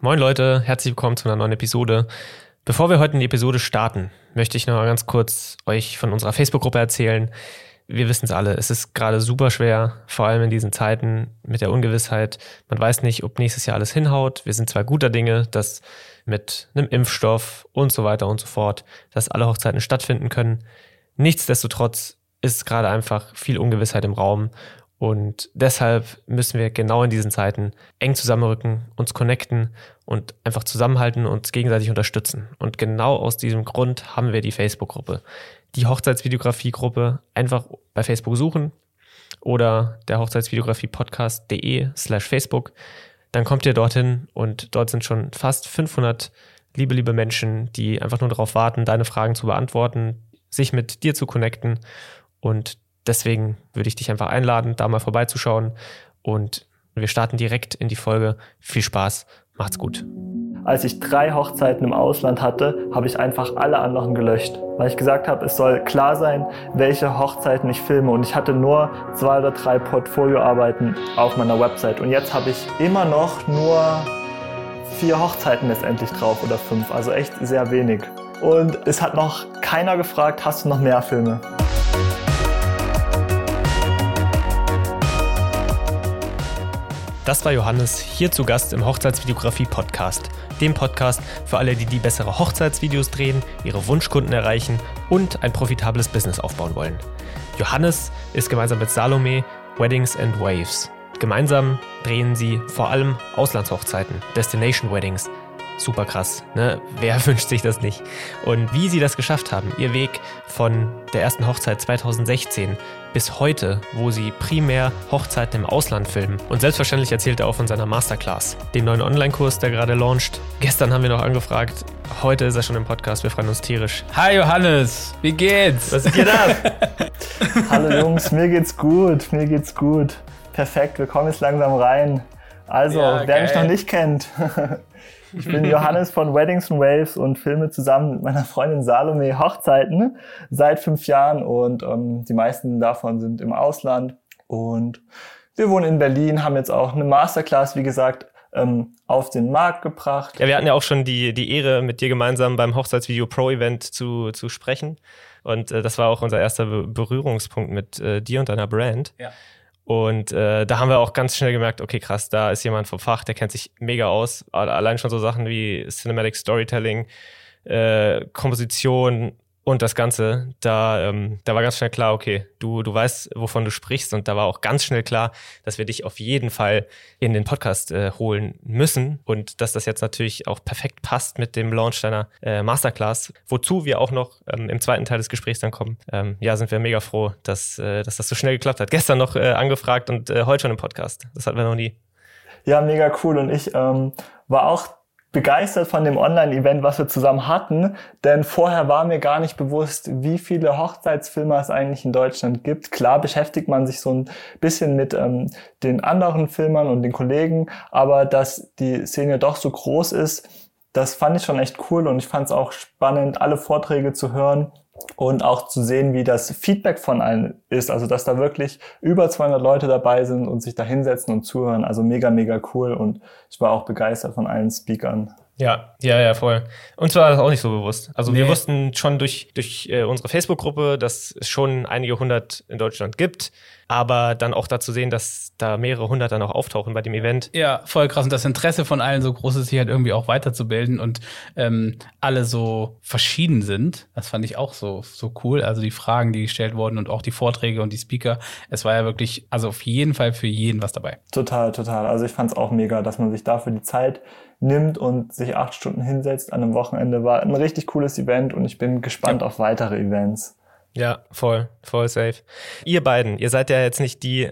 Moin Leute, herzlich willkommen zu einer neuen Episode. Bevor wir heute in die Episode starten, möchte ich noch mal ganz kurz euch von unserer Facebook-Gruppe erzählen. Wir wissen es alle, es ist gerade super schwer, vor allem in diesen Zeiten mit der Ungewissheit. Man weiß nicht, ob nächstes Jahr alles hinhaut. Wir sind zwar guter Dinge, dass mit einem Impfstoff und so weiter und so fort, dass alle Hochzeiten stattfinden können. Nichtsdestotrotz ist gerade einfach viel Ungewissheit im Raum und deshalb müssen wir genau in diesen Zeiten eng zusammenrücken, uns connecten und einfach zusammenhalten und uns gegenseitig unterstützen. Und genau aus diesem Grund haben wir die Facebook-Gruppe. Die Hochzeitsvideografie-Gruppe einfach bei Facebook suchen oder der Hochzeitsvideografie-podcast.de slash Facebook. Dann kommt ihr dorthin und dort sind schon fast 500 liebe, liebe Menschen, die einfach nur darauf warten, deine Fragen zu beantworten, sich mit dir zu connecten und Deswegen würde ich dich einfach einladen, da mal vorbeizuschauen. Und wir starten direkt in die Folge. Viel Spaß, macht's gut. Als ich drei Hochzeiten im Ausland hatte, habe ich einfach alle anderen gelöscht, weil ich gesagt habe, es soll klar sein, welche Hochzeiten ich filme. Und ich hatte nur zwei oder drei Portfolioarbeiten auf meiner Website. Und jetzt habe ich immer noch nur vier Hochzeiten letztendlich drauf oder fünf, also echt sehr wenig. Und es hat noch keiner gefragt, hast du noch mehr Filme? Das war Johannes, hier zu Gast im Hochzeitsvideografie-Podcast. Dem Podcast für alle, die die bessere Hochzeitsvideos drehen, ihre Wunschkunden erreichen und ein profitables Business aufbauen wollen. Johannes ist gemeinsam mit Salome Weddings and Waves. Gemeinsam drehen sie vor allem Auslandshochzeiten, Destination Weddings, super krass. Ne? Wer wünscht sich das nicht? Und wie sie das geschafft haben, ihr Weg von der ersten Hochzeit 2016 bis heute, wo sie primär Hochzeiten im Ausland filmen. Und selbstverständlich erzählt er auch von seiner Masterclass, dem neuen Online-Kurs, der gerade launcht. Gestern haben wir noch angefragt, heute ist er schon im Podcast, wir freuen uns tierisch. Hi Johannes, wie geht's? Was ist hier da? Hallo Jungs, mir geht's gut, mir geht's gut. Perfekt, wir kommen jetzt langsam rein. Also, ja, wer geil. mich noch nicht kennt, Ich bin Johannes von Weddings and Waves und filme zusammen mit meiner Freundin Salome Hochzeiten seit fünf Jahren und ähm, die meisten davon sind im Ausland. Und wir wohnen in Berlin, haben jetzt auch eine Masterclass, wie gesagt, ähm, auf den Markt gebracht. Ja, wir hatten ja auch schon die, die Ehre, mit dir gemeinsam beim Hochzeitsvideo Pro Event zu, zu sprechen. Und äh, das war auch unser erster Berührungspunkt mit äh, dir und deiner Brand. Ja. Und äh, da haben wir auch ganz schnell gemerkt, okay, krass, da ist jemand vom Fach, der kennt sich mega aus. Allein schon so Sachen wie Cinematic Storytelling, äh, Komposition, und das Ganze, da, ähm, da war ganz schnell klar, okay, du, du weißt, wovon du sprichst. Und da war auch ganz schnell klar, dass wir dich auf jeden Fall in den Podcast äh, holen müssen. Und dass das jetzt natürlich auch perfekt passt mit dem Launch deiner äh, Masterclass, wozu wir auch noch ähm, im zweiten Teil des Gesprächs dann kommen. Ähm, ja, sind wir mega froh, dass, äh, dass das so schnell geklappt hat. Gestern noch äh, angefragt und äh, heute schon im Podcast. Das hatten wir noch nie. Ja, mega cool. Und ich ähm, war auch begeistert von dem Online-Event, was wir zusammen hatten, denn vorher war mir gar nicht bewusst, wie viele Hochzeitsfilme es eigentlich in Deutschland gibt. Klar beschäftigt man sich so ein bisschen mit ähm, den anderen Filmern und den Kollegen, aber dass die Szene doch so groß ist, das fand ich schon echt cool und ich fand es auch spannend, alle Vorträge zu hören und auch zu sehen, wie das Feedback von allen ist. Also, dass da wirklich über 200 Leute dabei sind und sich da hinsetzen und zuhören. Also mega, mega cool. Und ich war auch begeistert von allen Speakern. Ja, ja, ja, voll. Und zwar das auch nicht so bewusst. Also nee. wir wussten schon durch, durch äh, unsere Facebook-Gruppe, dass es schon einige hundert in Deutschland gibt, aber dann auch dazu sehen, dass da mehrere hundert dann auch auftauchen bei dem Event. Ja, voll krass. Und das Interesse von allen so groß ist, sich halt irgendwie auch weiterzubilden und ähm, alle so verschieden sind. Das fand ich auch so, so cool. Also die Fragen, die gestellt wurden und auch die Vorträge und die Speaker. Es war ja wirklich, also auf jeden Fall für jeden was dabei. Total, total. Also ich fand es auch mega, dass man sich dafür die Zeit nimmt und sich acht Stunden hinsetzt an einem Wochenende. War ein richtig cooles Event und ich bin gespannt ja. auf weitere Events. Ja, voll, voll safe. Ihr beiden, ihr seid ja jetzt nicht die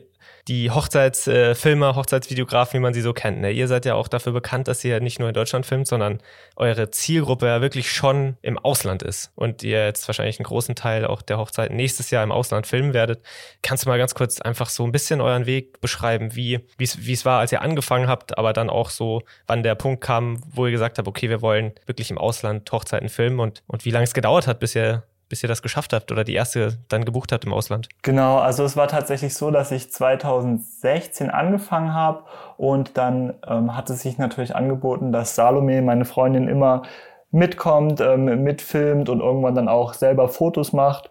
die Hochzeitsfilmer, äh, Hochzeitsvideografen, wie man sie so kennt. Ne? Ihr seid ja auch dafür bekannt, dass ihr nicht nur in Deutschland filmt, sondern eure Zielgruppe ja wirklich schon im Ausland ist und ihr jetzt wahrscheinlich einen großen Teil auch der Hochzeit nächstes Jahr im Ausland filmen werdet. Kannst du mal ganz kurz einfach so ein bisschen euren Weg beschreiben, wie es war, als ihr angefangen habt, aber dann auch so, wann der Punkt kam, wo ihr gesagt habt, okay, wir wollen wirklich im Ausland Hochzeiten filmen und, und wie lange es gedauert hat, bis ihr bis ihr das geschafft habt oder die erste dann gebucht habt im Ausland? Genau, also es war tatsächlich so, dass ich 2016 angefangen habe und dann ähm, hat es sich natürlich angeboten, dass Salome, meine Freundin, immer mitkommt, ähm, mitfilmt und irgendwann dann auch selber Fotos macht.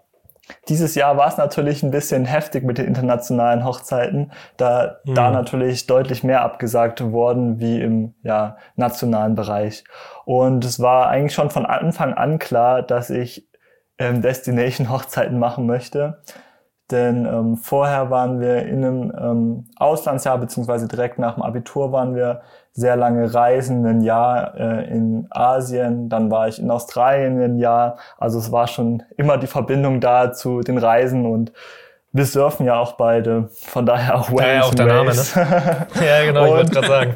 Dieses Jahr war es natürlich ein bisschen heftig mit den internationalen Hochzeiten, da mhm. da natürlich deutlich mehr abgesagt worden wie im ja, nationalen Bereich. Und es war eigentlich schon von Anfang an klar, dass ich ähm, Destination-Hochzeiten machen möchte. Denn ähm, vorher waren wir in einem ähm, Auslandsjahr, beziehungsweise direkt nach dem Abitur waren wir sehr lange reisen, ein Jahr äh, in Asien, dann war ich in Australien ein Jahr. Also es war schon immer die Verbindung da zu den Reisen und wir surfen ja auch beide, von daher auch Waves. Ja, auch der Name, ne? ja, genau, ich wollte gerade sagen.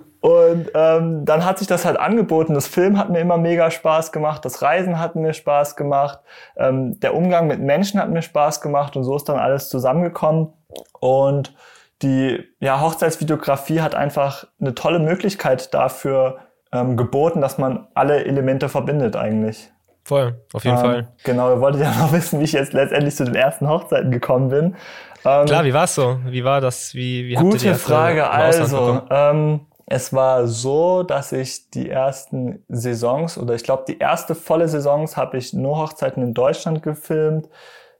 Und ähm, dann hat sich das halt angeboten. Das Film hat mir immer mega Spaß gemacht, das Reisen hat mir Spaß gemacht, ähm, der Umgang mit Menschen hat mir Spaß gemacht und so ist dann alles zusammengekommen. Und die ja, Hochzeitsvideografie hat einfach eine tolle Möglichkeit dafür ähm, geboten, dass man alle Elemente verbindet eigentlich. Voll, auf jeden ähm, Fall. Genau, ihr wolltet ja noch wissen, wie ich jetzt letztendlich zu den ersten Hochzeiten gekommen bin. Ähm, Klar, wie war es so? Wie war das? Wie, wie gute habt ihr die Frage. Also, ähm, es war so, dass ich die ersten Saisons oder ich glaube die erste volle Saisons habe ich nur Hochzeiten in Deutschland gefilmt.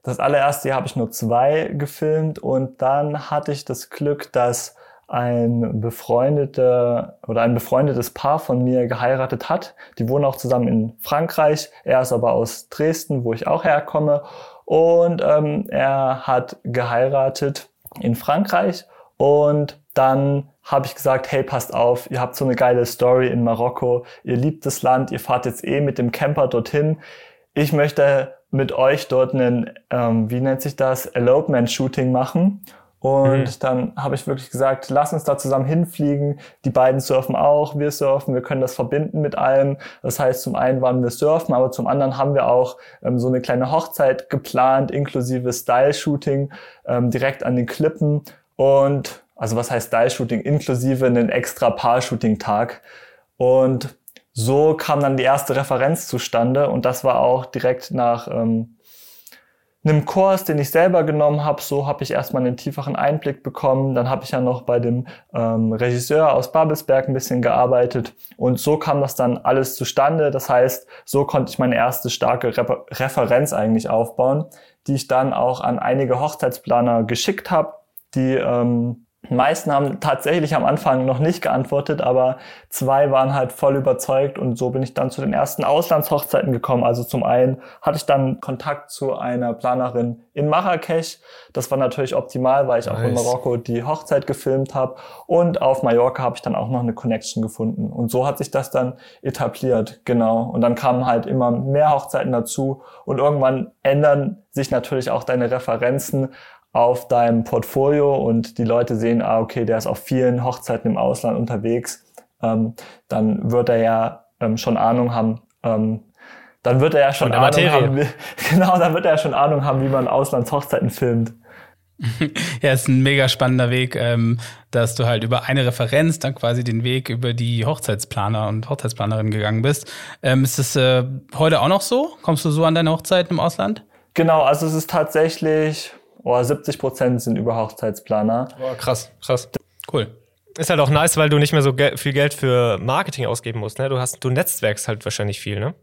Das allererste Jahr habe ich nur zwei gefilmt und dann hatte ich das Glück, dass ein befreundeter oder ein befreundetes Paar von mir geheiratet hat. Die wohnen auch zusammen in Frankreich. Er ist aber aus Dresden, wo ich auch herkomme. Und ähm, er hat geheiratet in Frankreich und dann habe ich gesagt, hey, passt auf, ihr habt so eine geile Story in Marokko, ihr liebt das Land, ihr fahrt jetzt eh mit dem Camper dorthin. Ich möchte mit euch dort einen, ähm, wie nennt sich das, Elopement-Shooting machen. Und mhm. dann habe ich wirklich gesagt, lass uns da zusammen hinfliegen. Die beiden surfen auch, wir surfen, wir können das verbinden mit allem. Das heißt, zum einen waren wir surfen, aber zum anderen haben wir auch ähm, so eine kleine Hochzeit geplant, inklusive Style-Shooting ähm, direkt an den Klippen. Und also was heißt Style-Shooting? Inklusive einen extra Paar-Shooting-Tag. Und so kam dann die erste Referenz zustande und das war auch direkt nach ähm, einem Kurs, den ich selber genommen habe. So habe ich erstmal einen tieferen Einblick bekommen. Dann habe ich ja noch bei dem ähm, Regisseur aus Babelsberg ein bisschen gearbeitet und so kam das dann alles zustande. Das heißt, so konnte ich meine erste starke Re Referenz eigentlich aufbauen, die ich dann auch an einige Hochzeitsplaner geschickt habe, die ähm, die meisten haben tatsächlich am Anfang noch nicht geantwortet, aber zwei waren halt voll überzeugt und so bin ich dann zu den ersten Auslandshochzeiten gekommen. Also zum einen hatte ich dann Kontakt zu einer Planerin in Marrakesch. Das war natürlich optimal, weil ich nice. auch in Marokko die Hochzeit gefilmt habe. Und auf Mallorca habe ich dann auch noch eine Connection gefunden. Und so hat sich das dann etabliert, genau. Und dann kamen halt immer mehr Hochzeiten dazu. Und irgendwann ändern sich natürlich auch deine Referenzen auf deinem Portfolio und die Leute sehen, ah, okay, der ist auf vielen Hochzeiten im Ausland unterwegs, ähm, dann wird er ja ähm, schon Ahnung haben, ähm, dann wird er ja schon Ahnung Materie. haben, wie, genau, dann wird er ja schon Ahnung haben, wie man Auslandshochzeiten filmt. Ja, ist ein mega spannender Weg, ähm, dass du halt über eine Referenz dann quasi den Weg über die Hochzeitsplaner und Hochzeitsplanerin gegangen bist. Ähm, ist das äh, heute auch noch so? Kommst du so an deine Hochzeiten im Ausland? Genau, also es ist tatsächlich oh, 70 Prozent sind über Hochzeitsplaner. Oh, krass, krass. Cool. Ist halt auch nice, weil du nicht mehr so ge viel Geld für Marketing ausgeben musst. Ne? Du hast, du netzwerkst halt wahrscheinlich viel, ne?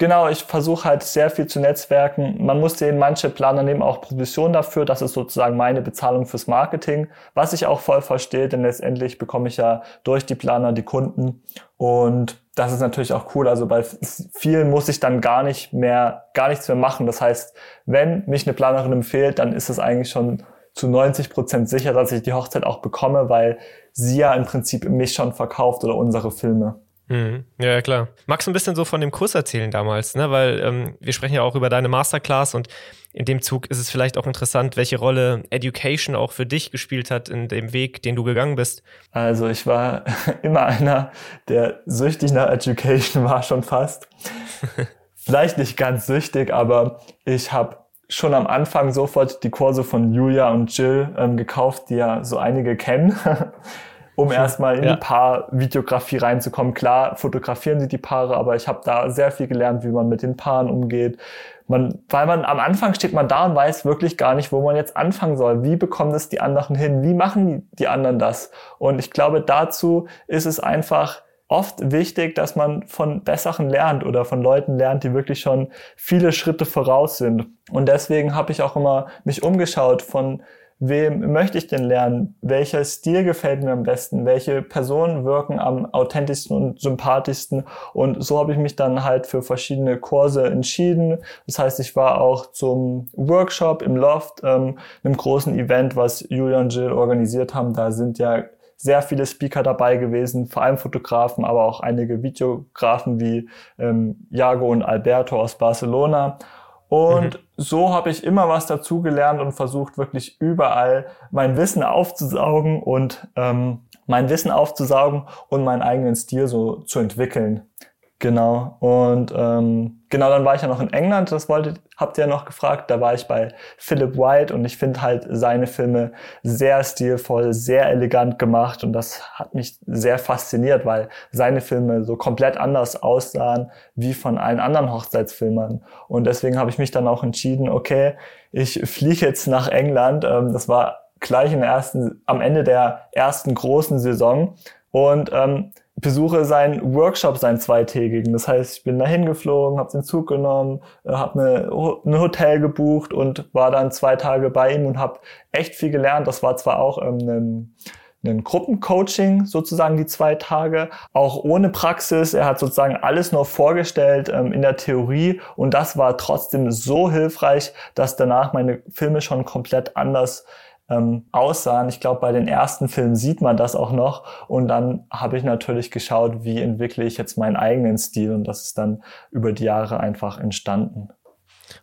Genau, ich versuche halt sehr viel zu netzwerken. Man muss sehen, manche Planer nehmen auch Provision dafür. Das ist sozusagen meine Bezahlung fürs Marketing, was ich auch voll verstehe, denn letztendlich bekomme ich ja durch die Planer die Kunden. Und das ist natürlich auch cool. Also bei vielen muss ich dann gar nicht mehr, gar nichts mehr machen. Das heißt, wenn mich eine Planerin empfiehlt, dann ist es eigentlich schon zu 90 Prozent sicher, dass ich die Hochzeit auch bekomme, weil sie ja im Prinzip mich schon verkauft oder unsere Filme. Mhm. Ja, klar. Magst du ein bisschen so von dem Kurs erzählen damals, ne? Weil ähm, wir sprechen ja auch über deine Masterclass und in dem Zug ist es vielleicht auch interessant, welche Rolle Education auch für dich gespielt hat in dem Weg, den du gegangen bist. Also ich war immer einer, der süchtig nach Education war schon fast. vielleicht nicht ganz süchtig, aber ich habe schon am Anfang sofort die Kurse von Julia und Jill ähm, gekauft, die ja so einige kennen. um erstmal in ja. die Paarvideografie reinzukommen. Klar, fotografieren sie die Paare, aber ich habe da sehr viel gelernt, wie man mit den Paaren umgeht. Man, weil man am Anfang steht man da und weiß wirklich gar nicht, wo man jetzt anfangen soll. Wie bekommen es die anderen hin? Wie machen die, die anderen das? Und ich glaube, dazu ist es einfach oft wichtig, dass man von Besseren lernt oder von Leuten lernt, die wirklich schon viele Schritte voraus sind. Und deswegen habe ich auch immer mich umgeschaut von wem möchte ich denn lernen? Welcher Stil gefällt mir am besten? Welche Personen wirken am authentischsten und sympathischsten? Und so habe ich mich dann halt für verschiedene Kurse entschieden. Das heißt, ich war auch zum Workshop im Loft, ähm, einem großen Event, was Julian und Jill organisiert haben. Da sind ja sehr viele Speaker dabei gewesen, vor allem Fotografen, aber auch einige Videografen wie ähm, Jago und Alberto aus Barcelona. Und mhm. so habe ich immer was dazugelernt und versucht wirklich überall mein Wissen aufzusaugen und ähm, mein Wissen aufzusaugen und meinen eigenen Stil so zu entwickeln. Genau. Und ähm, genau, dann war ich ja noch in England, das wollte, habt ihr ja noch gefragt. Da war ich bei Philip White und ich finde halt seine Filme sehr stilvoll, sehr elegant gemacht und das hat mich sehr fasziniert, weil seine Filme so komplett anders aussahen wie von allen anderen Hochzeitsfilmern. Und deswegen habe ich mich dann auch entschieden, okay, ich fliege jetzt nach England. Ähm, das war gleich in der ersten, am Ende der ersten großen Saison. Und ähm, besuche seinen Workshop, seinen zweitägigen. Das heißt, ich bin dahin geflogen, habe den Zug genommen, äh, habe eine, ein Hotel gebucht und war dann zwei Tage bei ihm und habe echt viel gelernt. Das war zwar auch ähm, ein, ein Gruppencoaching sozusagen die zwei Tage, auch ohne Praxis. Er hat sozusagen alles nur vorgestellt ähm, in der Theorie und das war trotzdem so hilfreich, dass danach meine Filme schon komplett anders ähm, aussahen. Ich glaube, bei den ersten Filmen sieht man das auch noch. Und dann habe ich natürlich geschaut, wie entwickle ich jetzt meinen eigenen Stil. Und das ist dann über die Jahre einfach entstanden.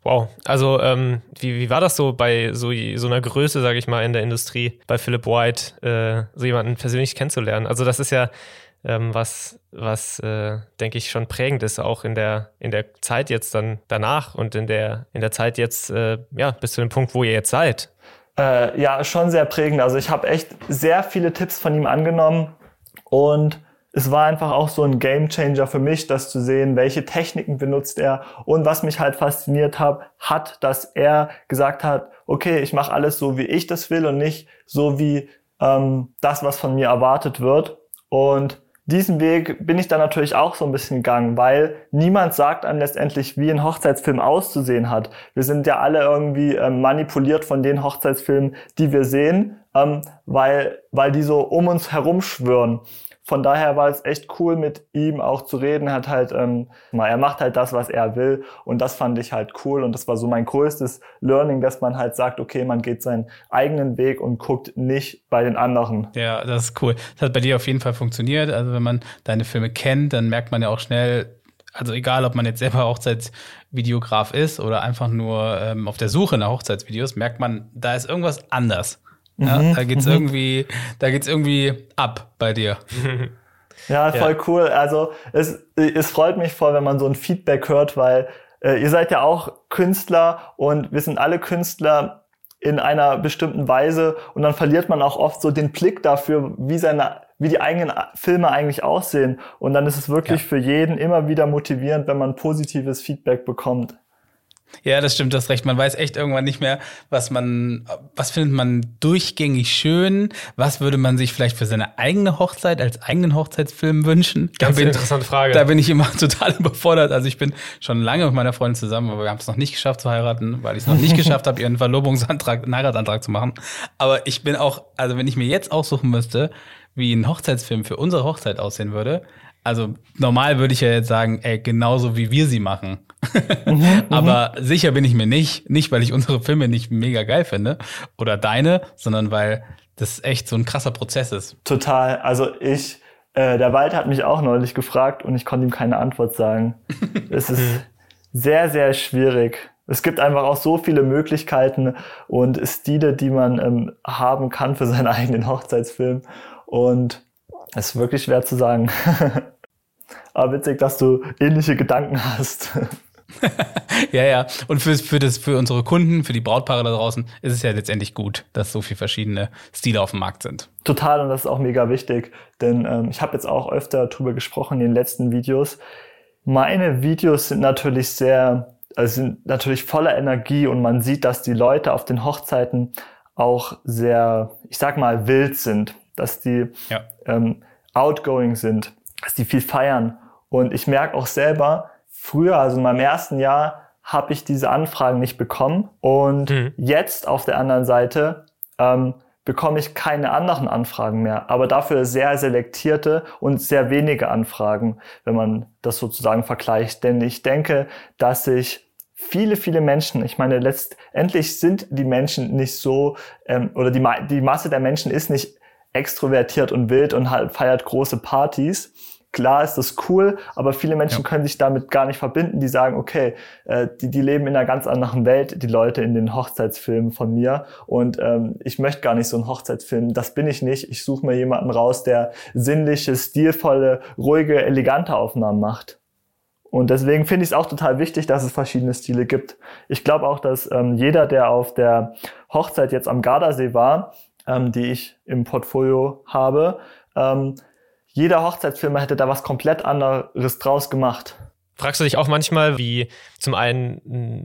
Wow, also ähm, wie, wie war das so bei so, so einer Größe, sage ich mal, in der Industrie, bei Philip White, äh, so jemanden persönlich kennenzulernen? Also das ist ja ähm, was, was äh, denke ich, schon prägend ist, auch in der, in der Zeit jetzt dann danach und in der, in der Zeit jetzt, äh, ja, bis zu dem Punkt, wo ihr jetzt seid. Äh, ja, schon sehr prägend. Also ich habe echt sehr viele Tipps von ihm angenommen und es war einfach auch so ein Game Changer für mich, das zu sehen, welche Techniken benutzt er und was mich halt fasziniert hat, hat, dass er gesagt hat, okay, ich mache alles so, wie ich das will und nicht so wie ähm, das, was von mir erwartet wird. Und diesen Weg bin ich dann natürlich auch so ein bisschen gegangen, weil niemand sagt einem letztendlich, wie ein Hochzeitsfilm auszusehen hat. Wir sind ja alle irgendwie ähm, manipuliert von den Hochzeitsfilmen, die wir sehen, ähm, weil, weil die so um uns herum schwören von daher war es echt cool, mit ihm auch zu reden. Er hat halt, ähm, er macht halt das, was er will. Und das fand ich halt cool. Und das war so mein größtes Learning, dass man halt sagt, okay, man geht seinen eigenen Weg und guckt nicht bei den anderen. Ja, das ist cool. Das hat bei dir auf jeden Fall funktioniert. Also wenn man deine Filme kennt, dann merkt man ja auch schnell, also egal, ob man jetzt selber Hochzeitsvideograf ist oder einfach nur ähm, auf der Suche nach Hochzeitsvideos, merkt man, da ist irgendwas anders. Ja, mhm. Da geht's mhm. irgendwie, da geht's irgendwie ab bei dir. Ja, voll ja. cool. Also es, es freut mich voll, wenn man so ein Feedback hört, weil äh, ihr seid ja auch Künstler und wir sind alle Künstler in einer bestimmten Weise und dann verliert man auch oft so den Blick dafür, wie seine wie die eigenen Filme eigentlich aussehen. Und dann ist es wirklich ja. für jeden immer wieder motivierend, wenn man positives Feedback bekommt. Ja, das stimmt, das recht. Man weiß echt irgendwann nicht mehr, was man, was findet man durchgängig schön, was würde man sich vielleicht für seine eigene Hochzeit als eigenen Hochzeitsfilm wünschen. Ganz bin, interessante Frage. Da bin ich immer total überfordert. Also ich bin schon lange mit meiner Freundin zusammen, aber wir haben es noch nicht geschafft zu heiraten, weil ich es noch nicht geschafft habe, ihren Verlobungsantrag, einen Heiratsantrag zu machen. Aber ich bin auch, also wenn ich mir jetzt aussuchen müsste, wie ein Hochzeitsfilm für unsere Hochzeit aussehen würde, also normal würde ich ja jetzt sagen, ey, genauso wie wir sie machen. Mhm, mhm, Aber sicher bin ich mir nicht, nicht weil ich unsere Filme nicht mega geil finde oder deine, sondern weil das echt so ein krasser Prozess ist. Total. Also ich, äh, der Wald hat mich auch neulich gefragt und ich konnte ihm keine Antwort sagen. es ist sehr, sehr schwierig. Es gibt einfach auch so viele Möglichkeiten und Stile, die man ähm, haben kann für seinen eigenen Hochzeitsfilm. Und es ist wirklich schwer zu sagen. Aber witzig, dass du ähnliche Gedanken hast. ja, ja. Und für, für, das, für unsere Kunden, für die Brautpaare da draußen, ist es ja letztendlich gut, dass so viele verschiedene Stile auf dem Markt sind. Total, und das ist auch mega wichtig, denn ähm, ich habe jetzt auch öfter drüber gesprochen in den letzten Videos. Meine Videos sind natürlich sehr, also sind natürlich voller Energie und man sieht, dass die Leute auf den Hochzeiten auch sehr, ich sag mal, wild sind, dass die ja. ähm, outgoing sind, dass die viel feiern. Und ich merke auch selber, früher, also in meinem ersten Jahr, habe ich diese Anfragen nicht bekommen. Und mhm. jetzt auf der anderen Seite ähm, bekomme ich keine anderen Anfragen mehr, aber dafür sehr selektierte und sehr wenige Anfragen, wenn man das sozusagen vergleicht. Denn ich denke, dass sich viele, viele Menschen, ich meine, letztendlich sind die Menschen nicht so, ähm, oder die, die Masse der Menschen ist nicht extrovertiert und wild und halt feiert große Partys, Klar ist das cool, aber viele Menschen ja. können sich damit gar nicht verbinden. Die sagen, okay, äh, die, die leben in einer ganz anderen Welt, die Leute in den Hochzeitsfilmen von mir. Und ähm, ich möchte gar nicht so einen Hochzeitsfilm. Das bin ich nicht. Ich suche mir jemanden raus, der sinnliche, stilvolle, ruhige, elegante Aufnahmen macht. Und deswegen finde ich es auch total wichtig, dass es verschiedene Stile gibt. Ich glaube auch, dass ähm, jeder, der auf der Hochzeit jetzt am Gardasee war, ähm, die ich im Portfolio habe, ähm, jeder Hochzeitsfilmer hätte da was komplett anderes draus gemacht. Fragst du dich auch manchmal, wie zum einen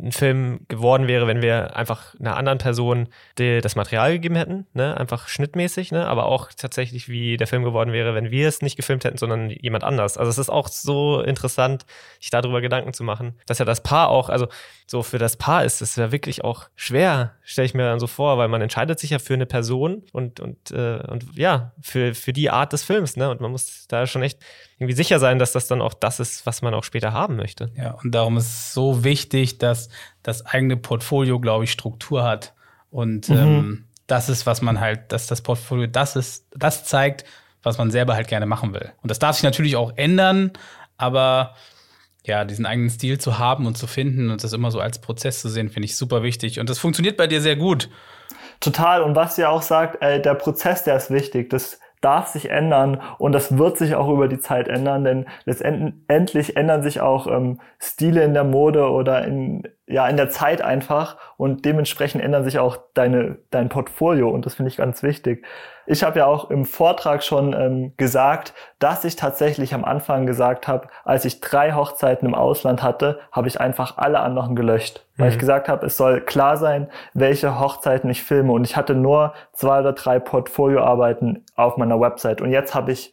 ein Film geworden wäre, wenn wir einfach einer anderen Person das Material gegeben hätten, ne? einfach schnittmäßig, ne? aber auch tatsächlich, wie der Film geworden wäre, wenn wir es nicht gefilmt hätten, sondern jemand anders. Also es ist auch so interessant, sich darüber Gedanken zu machen, dass ja das Paar auch, also so für das Paar ist es ja wirklich auch schwer, stelle ich mir dann so vor, weil man entscheidet sich ja für eine Person und, und, äh, und ja, für, für die Art des Films, ne? Und man muss da schon echt irgendwie sicher sein, dass das dann auch das ist, was man auch später haben möchte. Ja, und darum ist es so wichtig, dass das eigene Portfolio, glaube ich, Struktur hat. Und mhm. ähm, das ist, was man halt, dass das Portfolio das ist, das zeigt, was man selber halt gerne machen will. Und das darf sich natürlich auch ändern, aber ja, diesen eigenen Stil zu haben und zu finden und das immer so als Prozess zu sehen, finde ich super wichtig. Und das funktioniert bei dir sehr gut. Total. Und was ihr auch sagt, äh, der Prozess, der ist wichtig. Das darf sich ändern und das wird sich auch über die Zeit ändern, denn letztendlich ändern sich auch ähm, Stile in der Mode oder in, ja, in der Zeit einfach und dementsprechend ändern sich auch deine, dein Portfolio und das finde ich ganz wichtig. Ich habe ja auch im Vortrag schon ähm, gesagt, dass ich tatsächlich am Anfang gesagt habe, als ich drei Hochzeiten im Ausland hatte, habe ich einfach alle anderen gelöscht, weil mhm. ich gesagt habe, es soll klar sein, welche Hochzeiten ich filme. Und ich hatte nur zwei oder drei Portfolioarbeiten auf meiner Website. Und jetzt habe ich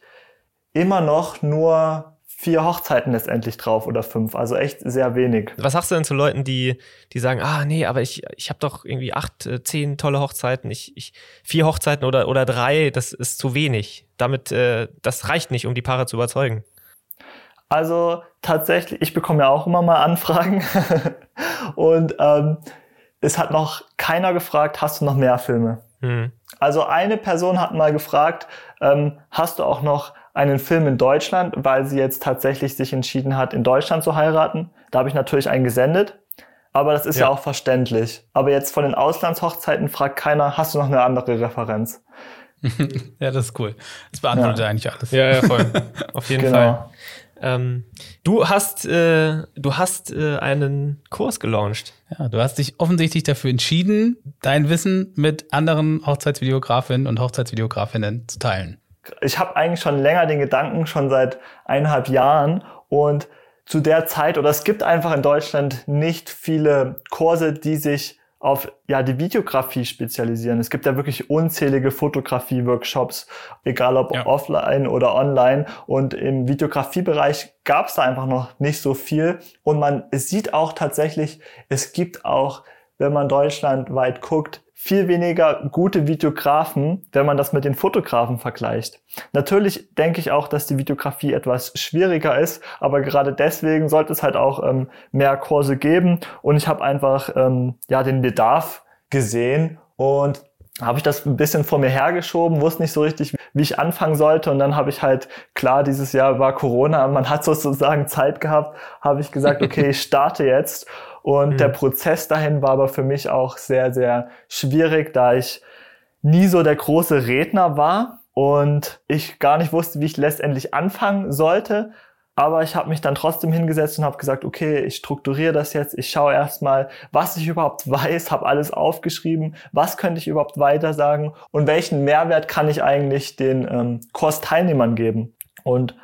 immer noch nur vier Hochzeiten letztendlich drauf oder fünf, also echt sehr wenig. Was sagst du denn zu Leuten, die, die sagen, ah nee, aber ich, ich habe doch irgendwie acht, äh, zehn tolle Hochzeiten, ich, ich vier Hochzeiten oder, oder drei, das ist zu wenig. Damit, äh, das reicht nicht, um die Paare zu überzeugen. Also tatsächlich, ich bekomme ja auch immer mal Anfragen und ähm, es hat noch keiner gefragt, hast du noch mehr Filme? Hm. Also eine Person hat mal gefragt, ähm, hast du auch noch einen Film in Deutschland, weil sie jetzt tatsächlich sich entschieden hat, in Deutschland zu heiraten. Da habe ich natürlich einen gesendet. Aber das ist ja. ja auch verständlich. Aber jetzt von den Auslandshochzeiten fragt keiner, hast du noch eine andere Referenz? ja, das ist cool. Das beantwortet ja. eigentlich alles. Ja, ja, voll. Auf jeden genau. Fall. Ähm, du hast, äh, du hast äh, einen Kurs gelauncht. Ja, du hast dich offensichtlich dafür entschieden, dein Wissen mit anderen Hochzeitsvideografinnen und Hochzeitsvideografinnen zu teilen ich habe eigentlich schon länger den Gedanken, schon seit eineinhalb Jahren und zu der Zeit, oder es gibt einfach in Deutschland nicht viele Kurse, die sich auf ja die Videografie spezialisieren. Es gibt ja wirklich unzählige Fotografie-Workshops, egal ob ja. offline oder online. Und im Videografiebereich gab es da einfach noch nicht so viel. Und man sieht auch tatsächlich, es gibt auch, wenn man deutschlandweit guckt, viel weniger gute Videografen, wenn man das mit den Fotografen vergleicht. Natürlich denke ich auch, dass die Videografie etwas schwieriger ist, aber gerade deswegen sollte es halt auch ähm, mehr Kurse geben und ich habe einfach ähm, ja den Bedarf gesehen und habe ich das ein bisschen vor mir hergeschoben, wusste nicht so richtig, wie ich anfangen sollte. Und dann habe ich halt, klar, dieses Jahr war Corona, man hat sozusagen Zeit gehabt, habe ich gesagt, okay, ich starte jetzt. Und mhm. der Prozess dahin war aber für mich auch sehr, sehr schwierig, da ich nie so der große Redner war und ich gar nicht wusste, wie ich letztendlich anfangen sollte. aber ich habe mich dann trotzdem hingesetzt und habe gesagt, okay, ich strukturiere das jetzt, ich schaue erstmal, was ich überhaupt weiß, habe alles aufgeschrieben, was könnte ich überhaupt weiter sagen und welchen Mehrwert kann ich eigentlich den ähm, Kursteilnehmern geben. Und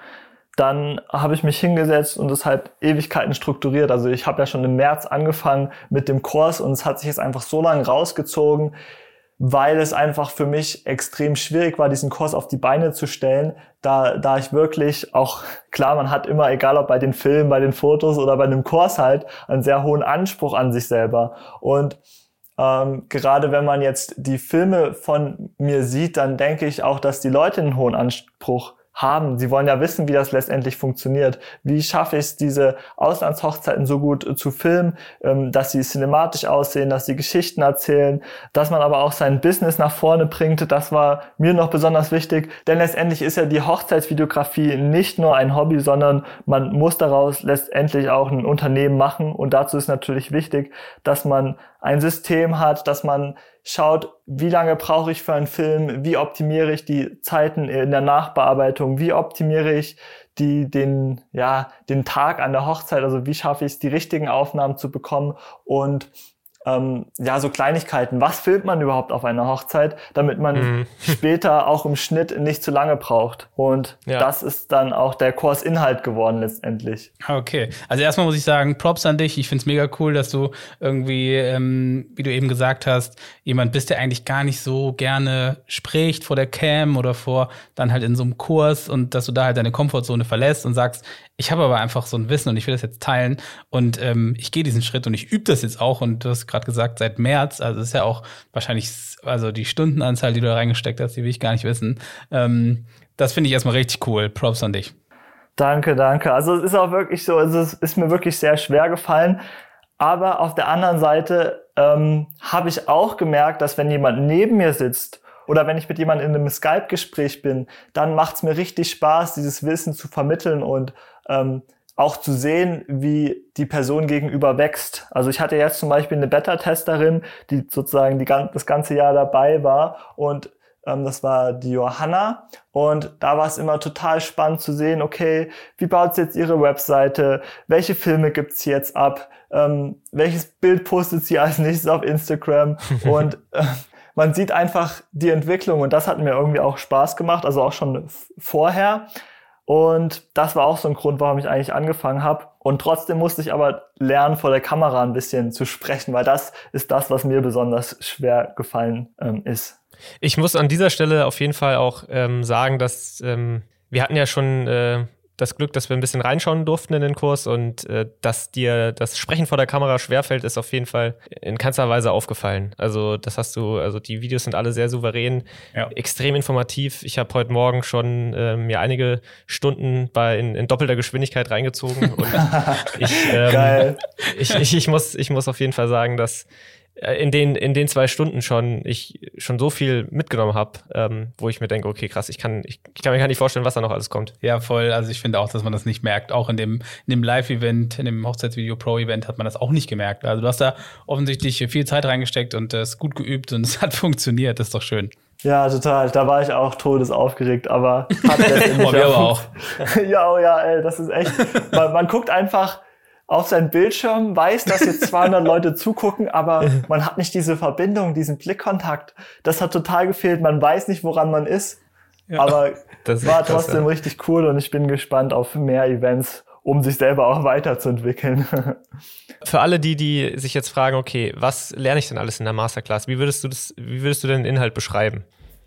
dann habe ich mich hingesetzt und es halt Ewigkeiten strukturiert. Also ich habe ja schon im März angefangen mit dem Kurs und es hat sich jetzt einfach so lange rausgezogen, weil es einfach für mich extrem schwierig war, diesen Kurs auf die Beine zu stellen, da, da ich wirklich auch, klar, man hat immer, egal ob bei den Filmen, bei den Fotos oder bei einem Kurs halt, einen sehr hohen Anspruch an sich selber. Und ähm, gerade wenn man jetzt die Filme von mir sieht, dann denke ich auch, dass die Leute einen hohen Anspruch haben. Sie wollen ja wissen, wie das letztendlich funktioniert. Wie schaffe ich es, diese Auslandshochzeiten so gut äh, zu filmen, ähm, dass sie cinematisch aussehen, dass sie Geschichten erzählen, dass man aber auch sein Business nach vorne bringt. Das war mir noch besonders wichtig, denn letztendlich ist ja die Hochzeitsvideografie nicht nur ein Hobby, sondern man muss daraus letztendlich auch ein Unternehmen machen. Und dazu ist natürlich wichtig, dass man ein System hat, dass man schaut, wie lange brauche ich für einen Film, wie optimiere ich die Zeiten in der Nachbearbeitung, wie optimiere ich die, den, ja, den Tag an der Hochzeit, also wie schaffe ich es, die richtigen Aufnahmen zu bekommen und ähm, ja, so Kleinigkeiten. Was filmt man überhaupt auf einer Hochzeit, damit man mhm. später auch im Schnitt nicht zu lange braucht? Und ja. das ist dann auch der Kursinhalt geworden letztendlich. Okay, also erstmal muss ich sagen, Props an dich. Ich find's mega cool, dass du irgendwie, ähm, wie du eben gesagt hast, jemand bist, der eigentlich gar nicht so gerne spricht vor der Cam oder vor dann halt in so einem Kurs und dass du da halt deine Komfortzone verlässt und sagst, ich habe aber einfach so ein Wissen und ich will das jetzt teilen und ähm, ich gehe diesen Schritt und ich übe das jetzt auch und du hast gerade gesagt, seit März, also ist ja auch wahrscheinlich, also die Stundenanzahl, die du da reingesteckt hast, die will ich gar nicht wissen. Ähm, das finde ich erstmal richtig cool. Props an dich. Danke, danke. Also es ist auch wirklich so, also es ist mir wirklich sehr schwer gefallen. Aber auf der anderen Seite ähm, habe ich auch gemerkt, dass wenn jemand neben mir sitzt oder wenn ich mit jemandem in einem Skype-Gespräch bin, dann macht es mir richtig Spaß, dieses Wissen zu vermitteln und ähm, auch zu sehen, wie die Person gegenüber wächst. Also ich hatte jetzt zum Beispiel eine Beta-Testerin, die sozusagen die, das ganze Jahr dabei war und ähm, das war die Johanna und da war es immer total spannend zu sehen, okay, wie baut sie jetzt ihre Webseite, welche Filme gibt sie jetzt ab, ähm, welches Bild postet sie als nächstes auf Instagram und äh, man sieht einfach die Entwicklung und das hat mir irgendwie auch Spaß gemacht, also auch schon vorher. Und das war auch so ein Grund, warum ich eigentlich angefangen habe. Und trotzdem musste ich aber lernen, vor der Kamera ein bisschen zu sprechen, weil das ist das, was mir besonders schwer gefallen ähm, ist. Ich muss an dieser Stelle auf jeden Fall auch ähm, sagen, dass ähm, wir hatten ja schon äh, das Glück, dass wir ein bisschen reinschauen durften in den Kurs und äh, dass dir das Sprechen vor der Kamera schwerfällt, ist auf jeden Fall in keinster Weise aufgefallen. Also das hast du, also die Videos sind alle sehr souverän, ja. extrem informativ. Ich habe heute Morgen schon äh, mir einige Stunden bei in, in doppelter Geschwindigkeit reingezogen und ich, ähm, ich, ich, ich, muss, ich muss auf jeden Fall sagen, dass in den, in den zwei Stunden schon ich schon so viel mitgenommen habe, ähm, wo ich mir denke, okay, krass, ich kann, ich, ich kann mir gar nicht vorstellen, was da noch alles kommt. Ja, voll. Also ich finde auch, dass man das nicht merkt. Auch in dem, in dem Live-Event, in dem Hochzeitsvideo Pro-Event hat man das auch nicht gemerkt. Also du hast da offensichtlich viel Zeit reingesteckt und es äh, gut geübt und es hat funktioniert. Das ist doch schön. Ja, total. Da war ich auch todesaufgeregt, aber hat letztendlich wir aber auch. ja, oh ja, ey, das ist echt. Man, man guckt einfach, auf seinen Bildschirm, weiß, dass jetzt 200 Leute zugucken, aber man hat nicht diese Verbindung, diesen Blickkontakt. Das hat total gefehlt. Man weiß nicht, woran man ist. Ja, aber das war trotzdem ja. richtig cool und ich bin gespannt auf mehr Events, um sich selber auch weiterzuentwickeln. Für alle die, die sich jetzt fragen, okay, was lerne ich denn alles in der Masterclass? Wie würdest du das, wie würdest du den Inhalt beschreiben?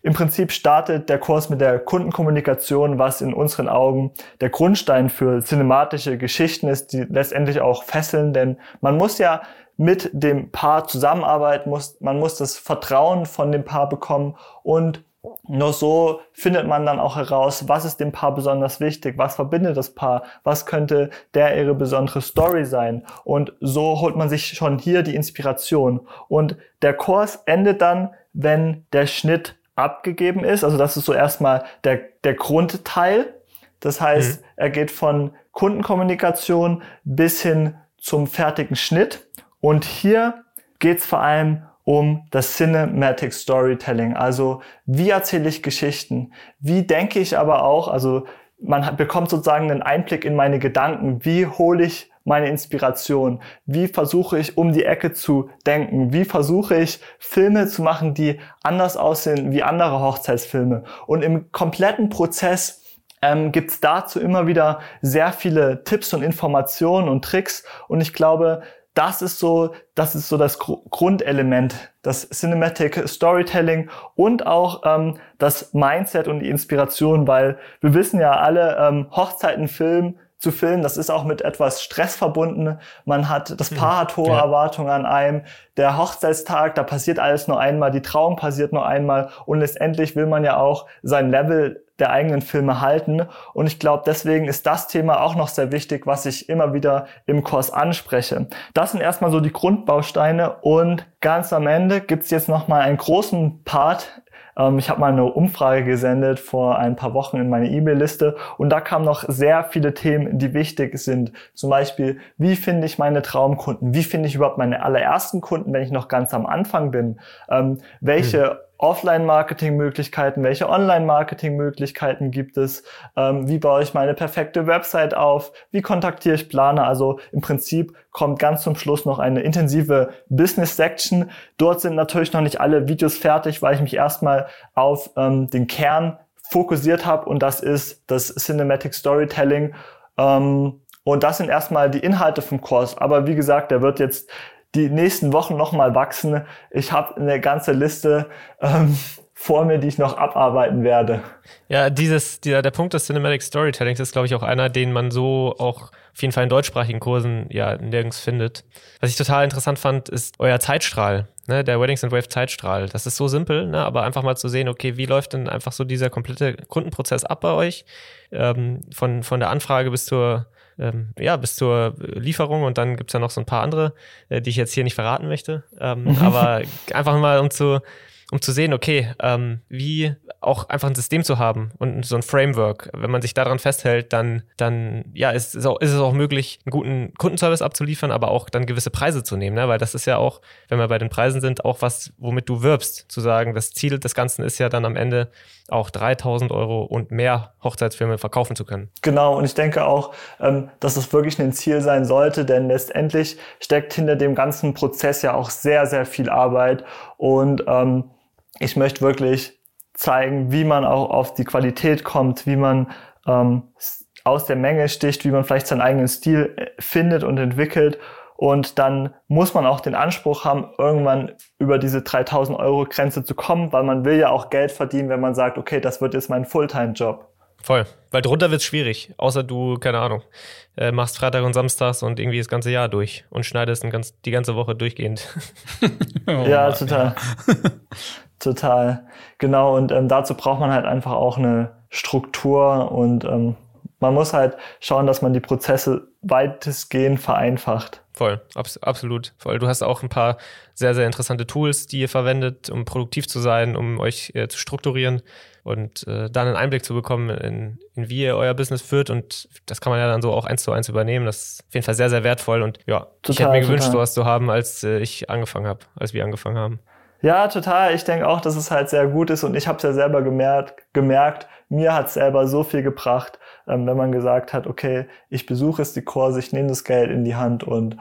Im Prinzip startet der Kurs mit der Kundenkommunikation, was in unseren Augen der Grundstein für cinematische Geschichten ist, die letztendlich auch fesseln, denn man muss ja mit dem Paar zusammenarbeiten, muss, man muss das Vertrauen von dem Paar bekommen und nur so findet man dann auch heraus, was ist dem Paar besonders wichtig, was verbindet das Paar, was könnte der ihre besondere Story sein. Und so holt man sich schon hier die Inspiration. Und der Kurs endet dann, wenn der Schnitt abgegeben ist. Also das ist so erstmal der, der Grundteil. Das heißt, mhm. er geht von Kundenkommunikation bis hin zum fertigen Schnitt. Und hier geht es vor allem um das Cinematic Storytelling. Also wie erzähle ich Geschichten? Wie denke ich aber auch, also man bekommt sozusagen einen Einblick in meine Gedanken. Wie hole ich meine Inspiration? Wie versuche ich um die Ecke zu denken? Wie versuche ich Filme zu machen, die anders aussehen wie andere Hochzeitsfilme? Und im kompletten Prozess ähm, gibt es dazu immer wieder sehr viele Tipps und Informationen und Tricks. Und ich glaube, das ist so, das ist so das Grundelement, das Cinematic Storytelling und auch ähm, das Mindset und die Inspiration, weil wir wissen ja alle, ähm, Hochzeiten filmen zu filmen. Das ist auch mit etwas Stress verbunden. Man hat, das Paar hat hohe ja. Erwartungen an einem. Der Hochzeitstag, da passiert alles nur einmal. Die Trauung passiert nur einmal. Und letztendlich will man ja auch sein Level der eigenen Filme halten. Und ich glaube, deswegen ist das Thema auch noch sehr wichtig, was ich immer wieder im Kurs anspreche. Das sind erstmal so die Grundbausteine und ganz am Ende gibt's jetzt nochmal einen großen Part ähm, ich habe mal eine Umfrage gesendet vor ein paar Wochen in meine E-Mail-Liste und da kamen noch sehr viele Themen, die wichtig sind. Zum Beispiel, wie finde ich meine Traumkunden? Wie finde ich überhaupt meine allerersten Kunden, wenn ich noch ganz am Anfang bin? Ähm, welche hm. Offline-Marketing-Möglichkeiten, welche Online-Marketing-Möglichkeiten gibt es, ähm, wie baue ich meine perfekte Website auf, wie kontaktiere ich Planer. Also im Prinzip kommt ganz zum Schluss noch eine intensive Business-Section. Dort sind natürlich noch nicht alle Videos fertig, weil ich mich erstmal auf ähm, den Kern fokussiert habe und das ist das Cinematic Storytelling. Ähm, und das sind erstmal die Inhalte vom Kurs. Aber wie gesagt, der wird jetzt die nächsten Wochen nochmal wachsen. Ich habe eine ganze Liste ähm, vor mir, die ich noch abarbeiten werde. Ja, dieses, dieser, der Punkt des Cinematic Storytellings ist, glaube ich, auch einer, den man so auch auf jeden Fall in deutschsprachigen Kursen ja nirgends findet. Was ich total interessant fand, ist euer Zeitstrahl, ne, der Weddings and Wave Zeitstrahl. Das ist so simpel, ne, aber einfach mal zu sehen, okay, wie läuft denn einfach so dieser komplette Kundenprozess ab bei euch? Ähm, von, von der Anfrage bis zur ähm, ja, bis zur Lieferung und dann gibt's ja noch so ein paar andere, äh, die ich jetzt hier nicht verraten möchte. Ähm, aber einfach mal um zu, um zu sehen, okay, ähm, wie auch einfach ein System zu haben und so ein Framework. Wenn man sich daran festhält, dann, dann ja, ist, ist, auch, ist es auch möglich, einen guten Kundenservice abzuliefern, aber auch dann gewisse Preise zu nehmen, ne? weil das ist ja auch, wenn wir bei den Preisen sind, auch was, womit du wirbst, zu sagen, das Ziel des Ganzen ist ja dann am Ende auch 3000 Euro und mehr Hochzeitsfilme verkaufen zu können. Genau, und ich denke auch, ähm, dass das wirklich ein Ziel sein sollte, denn letztendlich steckt hinter dem ganzen Prozess ja auch sehr, sehr viel Arbeit und ähm, ich möchte wirklich zeigen, wie man auch auf die Qualität kommt, wie man ähm, aus der Menge sticht, wie man vielleicht seinen eigenen Stil äh, findet und entwickelt. Und dann muss man auch den Anspruch haben, irgendwann über diese 3000 Euro Grenze zu kommen, weil man will ja auch Geld verdienen, wenn man sagt, okay, das wird jetzt mein Fulltime-Job. Voll, weil drunter wird es schwierig, außer du, keine Ahnung, äh, machst Freitag und Samstags und irgendwie das ganze Jahr durch und schneidest ganz, die ganze Woche durchgehend. oh, ja, total. Total. Genau, und ähm, dazu braucht man halt einfach auch eine Struktur und ähm, man muss halt schauen, dass man die Prozesse weitestgehend vereinfacht. Voll, abs absolut. Voll. Du hast auch ein paar sehr, sehr interessante Tools, die ihr verwendet, um produktiv zu sein, um euch äh, zu strukturieren und äh, dann einen Einblick zu bekommen, in, in wie ihr euer Business führt. Und das kann man ja dann so auch eins zu eins übernehmen. Das ist auf jeden Fall sehr, sehr wertvoll. Und ja, total, ich hätte mir gewünscht, sowas zu haben, als äh, ich angefangen habe, als wir angefangen haben. Ja, total. Ich denke auch, dass es halt sehr gut ist und ich habe es ja selber gemerkt, gemerkt mir hat es selber so viel gebracht, wenn man gesagt hat, okay, ich besuche jetzt die Kurse, ich nehme das Geld in die Hand und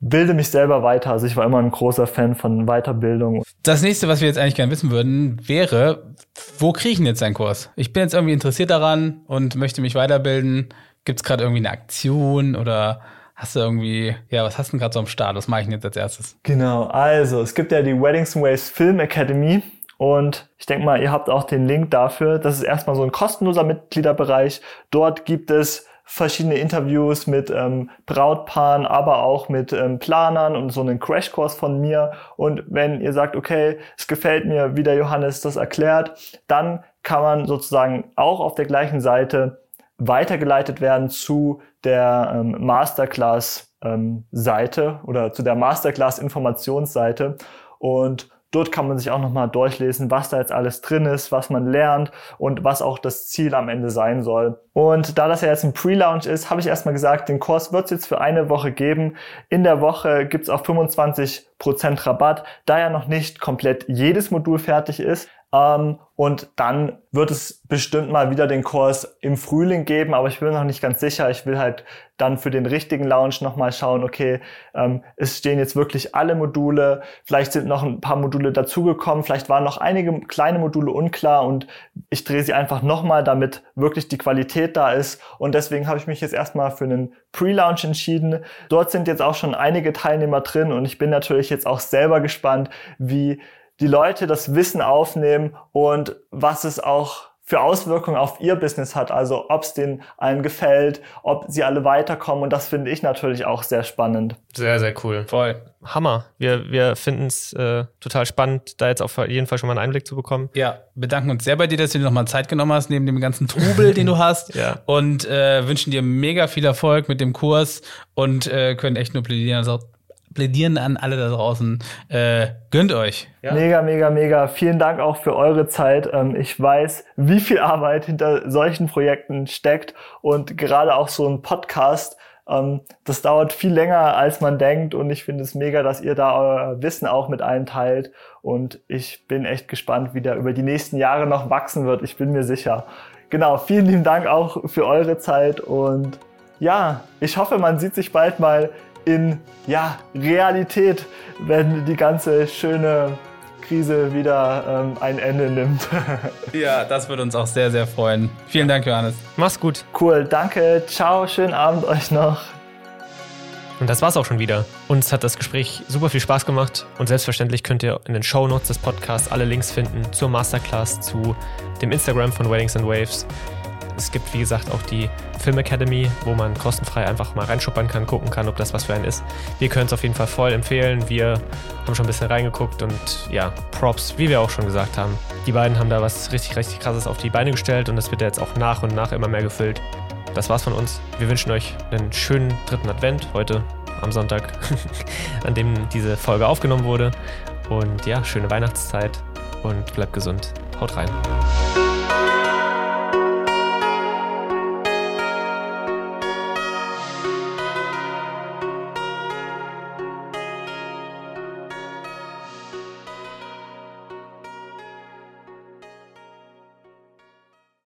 bilde mich selber weiter. Also ich war immer ein großer Fan von Weiterbildung. Das nächste, was wir jetzt eigentlich gerne wissen würden, wäre, wo kriege ich denn jetzt einen Kurs? Ich bin jetzt irgendwie interessiert daran und möchte mich weiterbilden. Gibt es gerade irgendwie eine Aktion oder Hast du irgendwie, ja, was hast du denn gerade so am Start? Was mache ich denn jetzt als erstes? Genau, also es gibt ja die Weddings and Waves Film Academy und ich denke mal, ihr habt auch den Link dafür. Das ist erstmal so ein kostenloser Mitgliederbereich. Dort gibt es verschiedene Interviews mit ähm, Brautpaaren, aber auch mit ähm, Planern und so einen Crashkurs von mir. Und wenn ihr sagt, okay, es gefällt mir, wie der Johannes das erklärt, dann kann man sozusagen auch auf der gleichen Seite weitergeleitet werden zu der ähm, Masterclass-Seite ähm, oder zu der Masterclass-Informationsseite. Und dort kann man sich auch nochmal durchlesen, was da jetzt alles drin ist, was man lernt und was auch das Ziel am Ende sein soll. Und da das ja jetzt ein Pre-Launch ist, habe ich erstmal gesagt, den Kurs wird es jetzt für eine Woche geben. In der Woche gibt es auch 25% Rabatt, da ja noch nicht komplett jedes Modul fertig ist. Ähm, und dann wird es bestimmt mal wieder den Kurs im Frühling geben, aber ich bin noch nicht ganz sicher. Ich will halt dann für den richtigen Launch nochmal schauen, okay, ähm, es stehen jetzt wirklich alle Module, vielleicht sind noch ein paar Module dazugekommen, vielleicht waren noch einige kleine Module unklar und ich drehe sie einfach nochmal, damit wirklich die Qualität da ist. Und deswegen habe ich mich jetzt erstmal für einen Pre-Launch entschieden. Dort sind jetzt auch schon einige Teilnehmer drin und ich bin natürlich jetzt auch selber gespannt, wie die Leute das Wissen aufnehmen und was es auch für Auswirkungen auf ihr Business hat. Also ob es denen allen gefällt, ob sie alle weiterkommen. Und das finde ich natürlich auch sehr spannend. Sehr, sehr cool. Voll. Hammer. Wir, wir finden es äh, total spannend, da jetzt auf jeden Fall schon mal einen Einblick zu bekommen. Ja, bedanken uns sehr bei dir, dass du dir nochmal Zeit genommen hast, neben dem ganzen Trubel, den du hast. Ja. Und äh, wünschen dir mega viel Erfolg mit dem Kurs und äh, können echt nur plädieren. Also plädieren an alle da draußen. Äh, gönnt euch. Ja. Mega, mega, mega. Vielen Dank auch für eure Zeit. Ähm, ich weiß, wie viel Arbeit hinter solchen Projekten steckt und gerade auch so ein Podcast. Ähm, das dauert viel länger, als man denkt und ich finde es mega, dass ihr da euer Wissen auch mit allen teilt und ich bin echt gespannt, wie der über die nächsten Jahre noch wachsen wird. Ich bin mir sicher. Genau, vielen lieben Dank auch für eure Zeit und ja, ich hoffe, man sieht sich bald mal in ja, Realität, wenn die ganze schöne Krise wieder ähm, ein Ende nimmt. ja, das würde uns auch sehr, sehr freuen. Vielen Dank, Johannes. Mach's gut. Cool, danke. Ciao, schönen Abend euch noch. Und das war's auch schon wieder. Uns hat das Gespräch super viel Spaß gemacht und selbstverständlich könnt ihr in den Show Notes des Podcasts alle Links finden zur Masterclass, zu dem Instagram von Weddings and Waves es gibt, wie gesagt, auch die Film Academy, wo man kostenfrei einfach mal reinschuppern kann, gucken kann, ob das was für einen ist. Wir können es auf jeden Fall voll empfehlen. Wir haben schon ein bisschen reingeguckt und ja, Props, wie wir auch schon gesagt haben. Die beiden haben da was richtig, richtig krasses auf die Beine gestellt und das wird jetzt auch nach und nach immer mehr gefüllt. Das war's von uns. Wir wünschen euch einen schönen dritten Advent heute am Sonntag, an dem diese Folge aufgenommen wurde. Und ja, schöne Weihnachtszeit und bleibt gesund. Haut rein.